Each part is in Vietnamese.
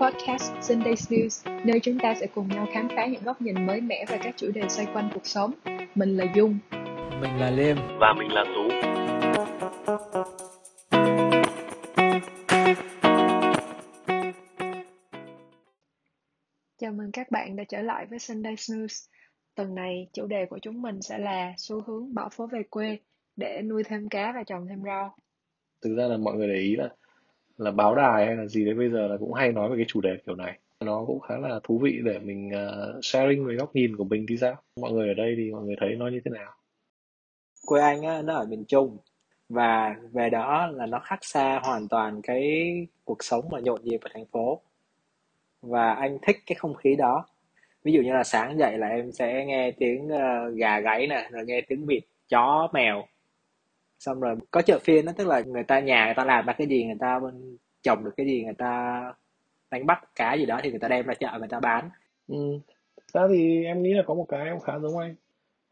podcast Sunday News, nơi chúng ta sẽ cùng nhau khám phá những góc nhìn mới mẻ về các chủ đề xoay quanh cuộc sống. Mình là Dung. Mình là Liêm. Và mình là Tú. Chào mừng các bạn đã trở lại với Sunday News. Tuần này, chủ đề của chúng mình sẽ là xu hướng bỏ phố về quê để nuôi thêm cá và trồng thêm rau. Thực ra là mọi người để ý là là báo đài hay là gì đấy bây giờ là cũng hay nói về cái chủ đề kiểu này. Nó cũng khá là thú vị để mình uh, sharing về góc nhìn của mình thì sao? Mọi người ở đây thì mọi người thấy nó như thế nào? Quê anh á, nó ở miền trung và về đó là nó khác xa hoàn toàn cái cuộc sống mà nhộn nhịp ở thành phố. Và anh thích cái không khí đó. Ví dụ như là sáng dậy là em sẽ nghe tiếng uh, gà gáy nè rồi nghe tiếng vịt chó mèo xong rồi có chợ phiên đó tức là người ta nhà người ta làm ra cái gì người ta trồng được cái gì người ta đánh bắt cá gì đó thì người ta đem ra chợ người ta bán. Ừ. ra thì em nghĩ là có một cái em khá giống anh.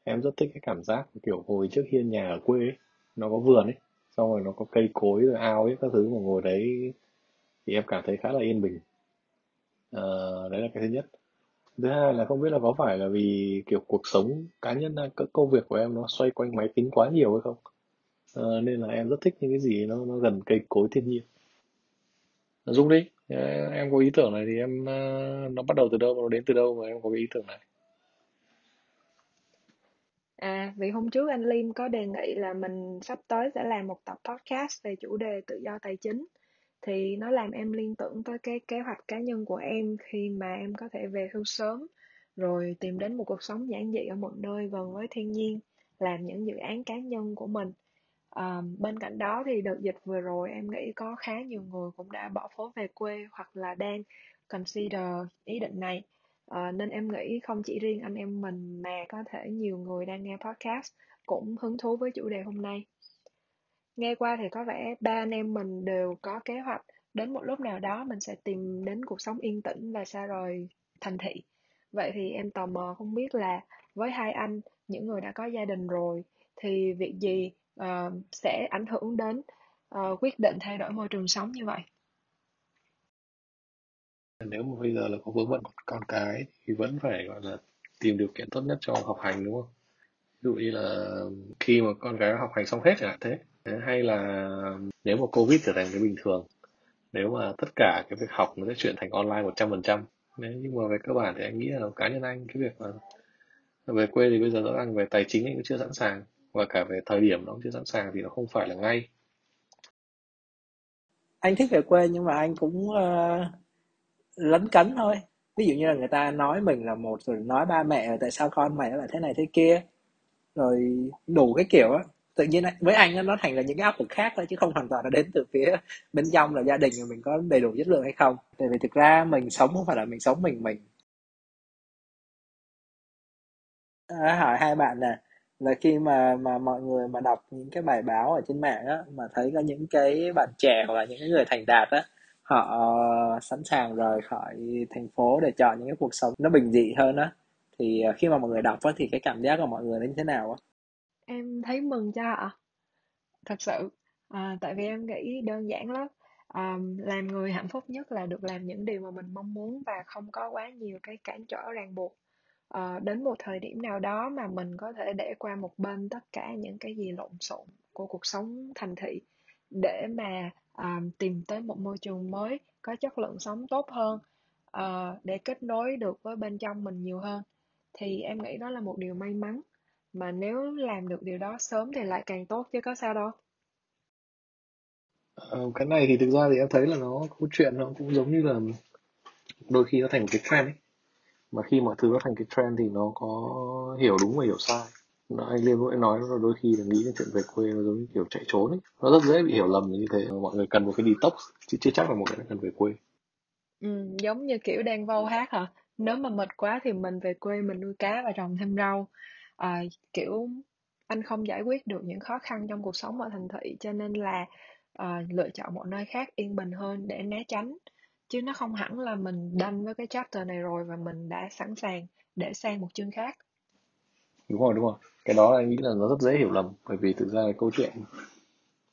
Em rất thích cái cảm giác kiểu hồi trước hiên nhà ở quê ấy, nó có vườn ấy xong rồi nó có cây cối rồi ao ấy các thứ mà ngồi đấy thì em cảm thấy khá là yên bình. À, đấy là cái thứ nhất. Thứ hai là không biết là có phải là vì kiểu cuộc sống cá nhân công việc của em nó xoay quanh máy tính quá nhiều hay không? À, nên là em rất thích những cái gì nó nó gần cây cối thiên nhiên. Ờ, Dung đi. Ờ, em có ý tưởng này thì em nó bắt đầu từ đâu nó đến từ đâu mà em có cái ý tưởng này? À, vì hôm trước anh Lim có đề nghị là mình sắp tới sẽ làm một tập podcast về chủ đề tự do tài chính. Thì nó làm em liên tưởng tới cái kế hoạch cá nhân của em khi mà em có thể về hưu sớm rồi tìm đến một cuộc sống giản dị ở một nơi gần với thiên nhiên làm những dự án cá nhân của mình. Um, bên cạnh đó thì đợt dịch vừa rồi em nghĩ có khá nhiều người cũng đã bỏ phố về quê hoặc là đang consider ý định này. Uh, nên em nghĩ không chỉ riêng anh em mình mà có thể nhiều người đang nghe podcast cũng hứng thú với chủ đề hôm nay. Nghe qua thì có vẻ ba anh em mình đều có kế hoạch đến một lúc nào đó mình sẽ tìm đến cuộc sống yên tĩnh và xa rời thành thị. Vậy thì em tò mò không biết là với hai anh, những người đã có gia đình rồi, thì việc gì uh, sẽ ảnh hưởng đến uh, quyết định thay đổi môi trường sống như vậy. Nếu mà bây giờ là có vướng bận con cái thì vẫn phải gọi là tìm điều kiện tốt nhất cho học hành đúng không? Ví dụ như là khi mà con cái học hành xong hết chẳng hạn thế. Hay là nếu mà covid trở thành cái bình thường nếu mà tất cả cái việc học nó sẽ chuyển thành online một trăm phần trăm. Nhưng mà về cơ bản thì anh nghĩ là cá nhân anh cái việc mà về quê thì bây giờ rõ ràng về tài chính anh cũng chưa sẵn sàng và cả về thời điểm nó cũng chưa sẵn sàng thì nó không phải là ngay. Anh thích về quê nhưng mà anh cũng uh, lấn cấn thôi. Ví dụ như là người ta nói mình là một rồi nói ba mẹ tại sao con mày lại thế này thế kia. Rồi đủ cái kiểu á. Tự nhiên với anh nó thành là những cái áp lực khác thôi chứ không hoàn toàn là đến từ phía bên trong là gia đình của mình có đầy đủ chất lượng hay không. Tại vì thực ra mình sống không phải là mình sống mình mình. À, hỏi hai bạn nè là khi mà mà mọi người mà đọc những cái bài báo ở trên mạng á mà thấy có những cái bạn trẻ hoặc là những cái người thành đạt á họ sẵn sàng rời khỏi thành phố để chọn những cái cuộc sống nó bình dị hơn á thì ờ, khi mà mọi người đọc á thì cái cảm giác của mọi người như thế nào á? Em thấy mừng cho họ. Thật sự à, tại vì em nghĩ đơn giản lắm à, làm người hạnh phúc nhất là được làm những điều mà mình mong muốn và không có quá nhiều cái cản trở ràng buộc uh, đến một thời điểm nào đó mà mình có thể để qua một bên tất cả những cái gì lộn xộn của cuộc sống thành thị để mà uh, tìm tới một môi trường mới có chất lượng sống tốt hơn uh, để kết nối được với bên trong mình nhiều hơn thì em nghĩ đó là một điều may mắn. Mà nếu làm được điều đó sớm thì lại càng tốt chứ có sao đâu. Ờ, cái này thì thực ra thì em thấy là nó câu chuyện nó cũng giống như là đôi khi nó thành một cái trend ấy mà khi mọi thứ nó thành cái trend thì nó có hiểu đúng và hiểu sai. Nó, anh liên vẫn nói là đôi khi là nghĩ đến chuyện về quê nó giống như kiểu chạy trốn ấy. Nó rất dễ bị hiểu lầm như thế. Mọi người cần một cái detox chứ chưa chắc là một người cần về quê. Ừ, giống như kiểu đang vâu hát hả? Nếu mà mệt quá thì mình về quê mình nuôi cá và trồng thêm rau. À, kiểu anh không giải quyết được những khó khăn trong cuộc sống ở thành thị cho nên là à, lựa chọn một nơi khác yên bình hơn để né tránh chứ nó không hẳn là mình đâm với cái chapter này rồi và mình đã sẵn sàng để sang một chương khác. Đúng rồi đúng rồi. Cái đó anh nghĩ là nó rất dễ hiểu lầm, bởi vì thực ra câu chuyện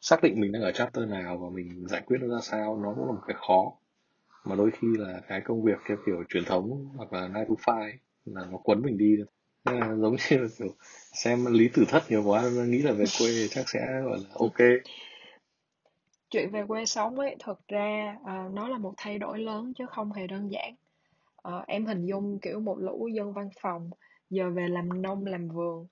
xác định mình đang ở chapter nào và mình giải quyết nó ra sao, nó cũng là một cái khó. Mà đôi khi là cái công việc theo kiểu truyền thống hoặc là 9 to five là nó quấn mình đi. Nên là giống như là kiểu xem lý tử thất nhiều quá nghĩ là về quê chắc sẽ, gọi là, ok chuyện về quê sống ấy thực ra à, nó là một thay đổi lớn chứ không hề đơn giản. À, em hình dung kiểu một lũ dân văn phòng giờ về làm nông làm vườn.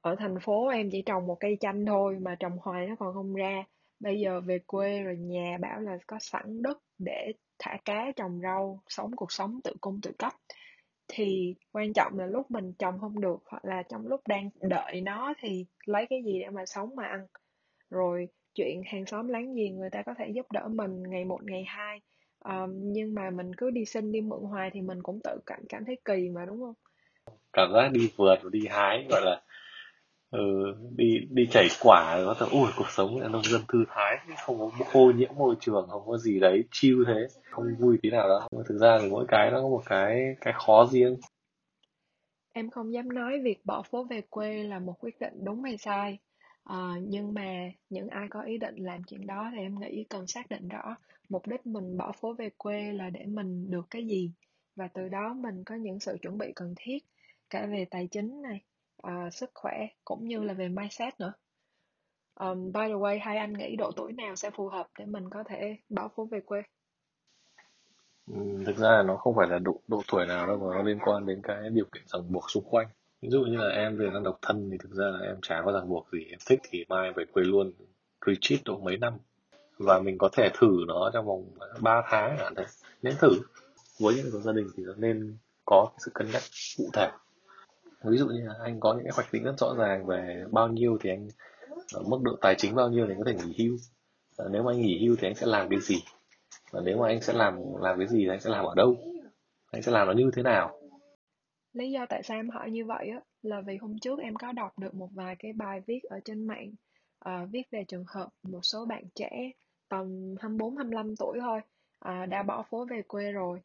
Ở thành phố em chỉ trồng một cây chanh thôi mà trồng hoài nó còn không ra. Bây giờ về quê rồi nhà bảo là có sẵn đất để thả cá trồng rau sống cuộc sống tự cung tự cấp. Thì quan trọng là lúc mình trồng không được hoặc là trong lúc đang đợi nó thì lấy cái gì để mà sống mà ăn. Rồi chuyện hàng xóm láng giềng người ta có thể giúp đỡ mình ngày một ngày hai. Um, nhưng mà mình cứ đi xin đi mượn hoài thì mình cũng tự cảm cảm thấy kỳ mà đúng không? Cảm giác đi vườn đi hái gọi là ừ, đi đi chảy quả có thể ui cuộc sống là nông dân thư thái không có ô nhiễm môi trường không có gì đấy chiêu thế không vui tí nào đâu. Thực ra thì mỗi cái nó có một cái cái khó riêng. Em không dám nói việc bỏ phố về quê là một quyết định đúng hay sai à, nhưng mà những ai có ý định làm chuyện đó thì em nghĩ cần xác định rõ mục đích mình bỏ phố về quê là để mình được cái gì. Và từ đó mình có những sự chuẩn bị cần thiết cả về tài chính này uh, sức khỏe cũng như là về mindset nữa. Um, by the way hai anh nghĩ độ tuổi nào sẽ phù hợp để mình có thể bỏ phố về quê? Ừ, thực ra là nó không phải là độ độ tuổi nào đâu mà nó liên quan đến cái điều kiện ràng buộc xung quanh ví dụ như là em về đang độc thân thì thực ra là em chả có ràng buộc gì. Em thích thì mai về quê luôn retreat độ mấy năm. Và mình có thể thử nó trong vòng 3 tháng hạn đấy, nên thử. Với những người gia đình thì nên có sự cân nhắc cụ thể. Ví dụ như là anh có những cái hoạch định rất rõ ràng về bao nhiêu thì anh ờ, mức độ tài chính bao nhiêu thì anh có thể nghỉ hưu. Nếu mà anh nghỉ hưu thì anh sẽ làm cái gì? Và nếu mà anh sẽ làm làm cái gì thì anh sẽ làm ở đâu? Anh sẽ làm nó như thế nào? Lý do tại sao em hỏi như vậy á là vì hôm trước em có đọc được một vài cái bài viết ở trên mạng uh, viết về trường hợp một số bạn trẻ tầm 24 25 tuổi thôi uh, đã bỏ phố về quê rồi.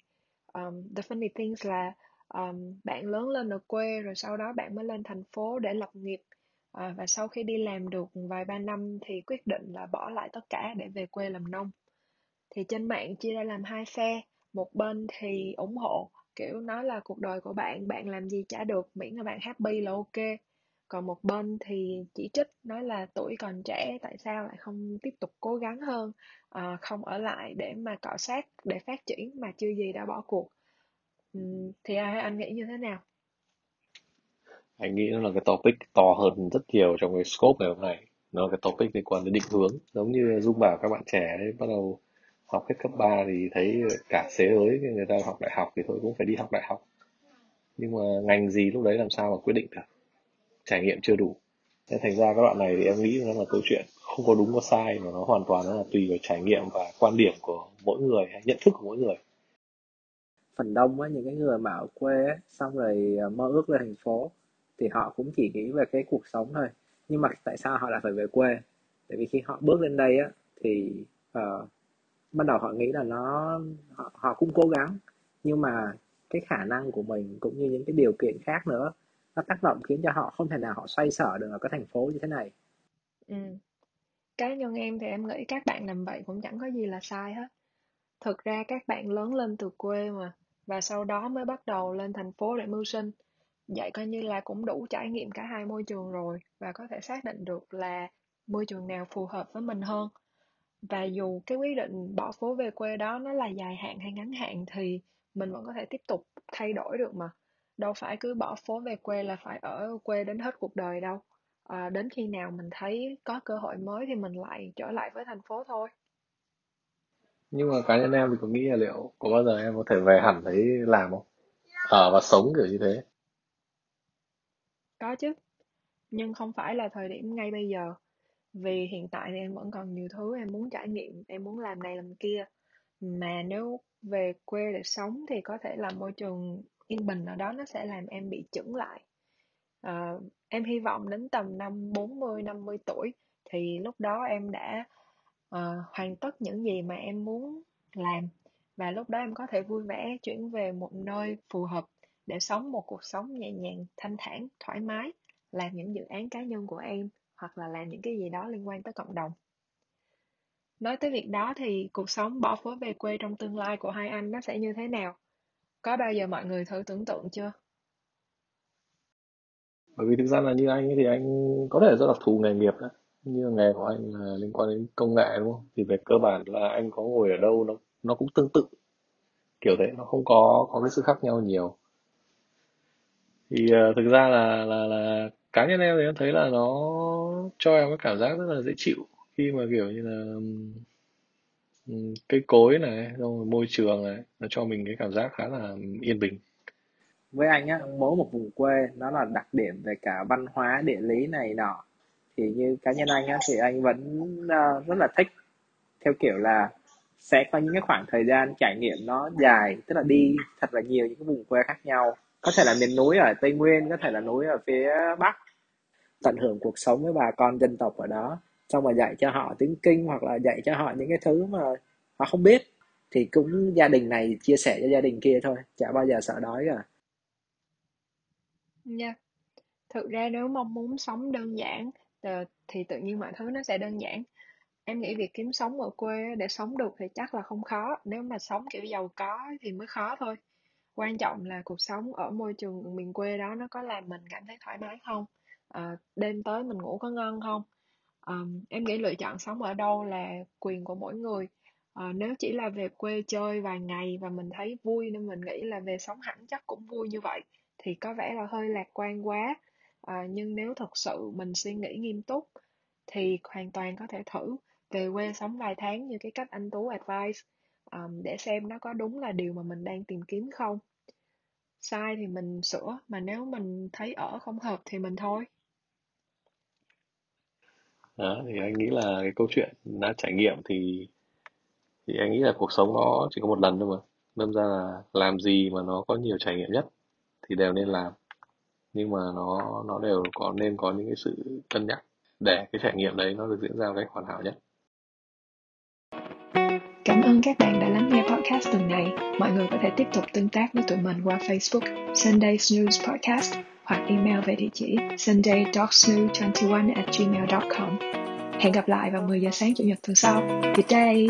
Um, the funny thing là um, bạn lớn lên ở quê rồi sau đó bạn mới lên thành phố để lập nghiệp à, và sau khi đi làm được vài ba năm thì quyết định là bỏ lại tất cả để về quê làm nông. Thì trên mạng chia ra làm hai phe một bên thì ủng hộ kiểu nói là cuộc đời của bạn bạn làm gì chả được miễn là bạn happy là ok. Còn một bên thì chỉ trích nói là tuổi còn trẻ tại sao lại không tiếp tục cố gắng hơn à, không ở lại để mà cọ sát để phát triển mà chưa gì đã bỏ cuộc. Thì ai anh nghĩ như thế nào? Anh nghĩ nó là cái topic to hơn rất nhiều trong cái scope ngày hôm nay. Nó là cái topic liên quan đến định hướng giống như dung bảo các bạn trẻ ấy, bắt đầu học hết cấp 3 thì thấy cả xế ới người ta học đại học thì thôi cũng phải đi học đại học. Nhưng mà ngành gì lúc đấy làm sao mà quyết định được? Trải nghiệm chưa đủ. Nên thành ra các bạn này thì em nghĩ nó là câu chuyện không có đúng có sai mà nó hoàn toàn nó là tùy vào trải nghiệm và quan điểm của mỗi người hay nhận thức của mỗi người. Phần đông á những cái người mà ở quê á, xong rồi ờ, mơ ước lên thành phố thì họ cũng chỉ nghĩ về cái cuộc sống thôi. Nhưng mà tại sao họ lại phải về quê? Tại vì khi họ bước lên đây á thì uh, bắt đầu họ nghĩ là nó họ, họ cũng cố gắng nhưng mà cái khả năng của mình cũng như những cái điều kiện khác nữa nó tác động khiến cho họ không thể nào họ xoay sở được ở cái thành phố như thế này ừ. cá nhân em thì em nghĩ các bạn làm vậy cũng chẳng có gì là sai hết thực ra các bạn lớn lên từ quê mà và sau đó mới bắt đầu lên thành phố để mưu sinh. Vậy coi như là cũng đủ trải nghiệm cả hai môi trường rồi và có thể xác định được là môi trường nào phù hợp với mình hơn. Và dù cái quyết định bỏ phố về quê đó nó là dài hạn hay ngắn hạn thì mình vẫn có thể tiếp tục thay đổi được mà. Đâu phải cứ bỏ phố về quê là phải ở quê đến hết cuộc đời đâu. À, đến khi nào mình thấy có cơ hội mới thì mình lại trở lại với thành phố thôi. Nhưng mà cá nhân em thì có nghĩ là liệu có bao giờ em có thể về hẳn đấy làm không? Ở và sống kiểu như thế. Có chứ. Nhưng không phải là thời điểm ngay bây giờ vì hiện tại thì em vẫn còn nhiều thứ em muốn trải nghiệm em muốn làm này làm kia. Mà nếu về quê để sống thì có thể là môi trường yên bình ở đó nó sẽ làm em bị chững lại. À, em hy vọng đến tầm năm 40 50 tuổi thì lúc đó em đã uh, hoàn tất những gì mà em muốn làm. Và lúc đó em có thể vui vẻ chuyển về một nơi phù hợp để sống một cuộc sống nhẹ nhàng thanh thản thoải mái làm những dự án cá nhân của em hoặc là làm những cái gì đó liên quan tới cộng đồng. Nói tới việc đó thì cuộc sống bỏ phố về quê trong tương lai của hai anh nó sẽ như thế nào? Có bao giờ mọi người thử tưởng tượng chưa? bởi vì thực ra là như anh ấy thì anh có thể rất đặc thù nghề nghiệp đấy. Như nghề của anh là liên quan đến công nghệ đúng không? Thì về cơ bản là anh có ngồi ở đâu nó nó cũng tương tự. Kiểu thế nó không có có cái sự khác nhau nhiều. Thì uh, thực ra là là là cá nhân em thì em thấy là nó cho em cái cảm giác rất là dễ chịu khi mà kiểu như là cái cây cối này xong rồi môi trường này nó cho mình cái cảm giác khá là yên bình. Với anh á mỗi một vùng quê nó là đặc điểm về cả văn hóa địa lý này nọ. Thì như cá nhân anh á thì anh vẫn uh, rất là thích theo kiểu là sẽ có những cái khoảng thời gian trải nghiệm nó dài tức là đi thật là nhiều những cái vùng quê khác nhau có thể là miền núi ở tây nguyên, có thể là núi ở phía bắc tận hưởng cuộc sống với bà con dân tộc ở đó xong rồi dạy cho họ tiếng kinh hoặc là dạy cho họ những cái thứ mà họ không biết thì cũng gia đình này chia sẻ cho gia đình kia thôi chả bao giờ sợ đói cả Nha. Thực ra nếu mong muốn sống đơn giản ờ, thì tự nhiên mọi thứ nó sẽ đơn giản. Em nghĩ việc kiếm sống ở quê để sống được thì chắc là không khó. Nếu mà sống kiểu giàu có thì mới khó thôi. Quan trọng là cuộc sống ở môi trường miền quê đó nó có làm mình cảm thấy thoải mái không? à, đêm tới mình ngủ có ngon không? à, em nghĩ lựa chọn sống ở đâu là quyền của mỗi người. à, nếu chỉ là về quê chơi vài ngày và mình thấy vui nên mình nghĩ là về sống hẳn chắc cũng vui như vậy thì có vẻ là hơi lạc quan quá à, nhưng nếu thật sự mình suy nghĩ nghiêm túc thì hoàn toàn có thể thử về quê sống vài tháng như cái cách anh Tú advice um, để xem nó có đúng là điều mà mình đang tìm kiếm không. Sai thì mình sửa mà nếu mình thấy ở không hợp thì mình thôi. Đó thì anh nghĩ là cái câu chuyện đã trải nghiệm thì thì anh nghĩ là cuộc sống nó chỉ có một lần thôi mà. Đâm ra là làm gì mà nó có nhiều trải nghiệm nhất thì đều nên làm. Nhưng mà nó nó đều có nên có những cái sự cân nhắc để cái trải nghiệm đấy nó được diễn ra một cách hoàn hảo nhất. Cảm ơn các bạn đã lắng nghe podcast tuần này. Mọi người có thể tiếp tục tương tác với tụi mình qua Facebook, Sunday Snooze Podcast, hoặc email về địa chỉ sunday.snoo21 at gmail.com. Hẹn gặp lại vào 10 giờ sáng Chủ nhật tuần sau. Good day!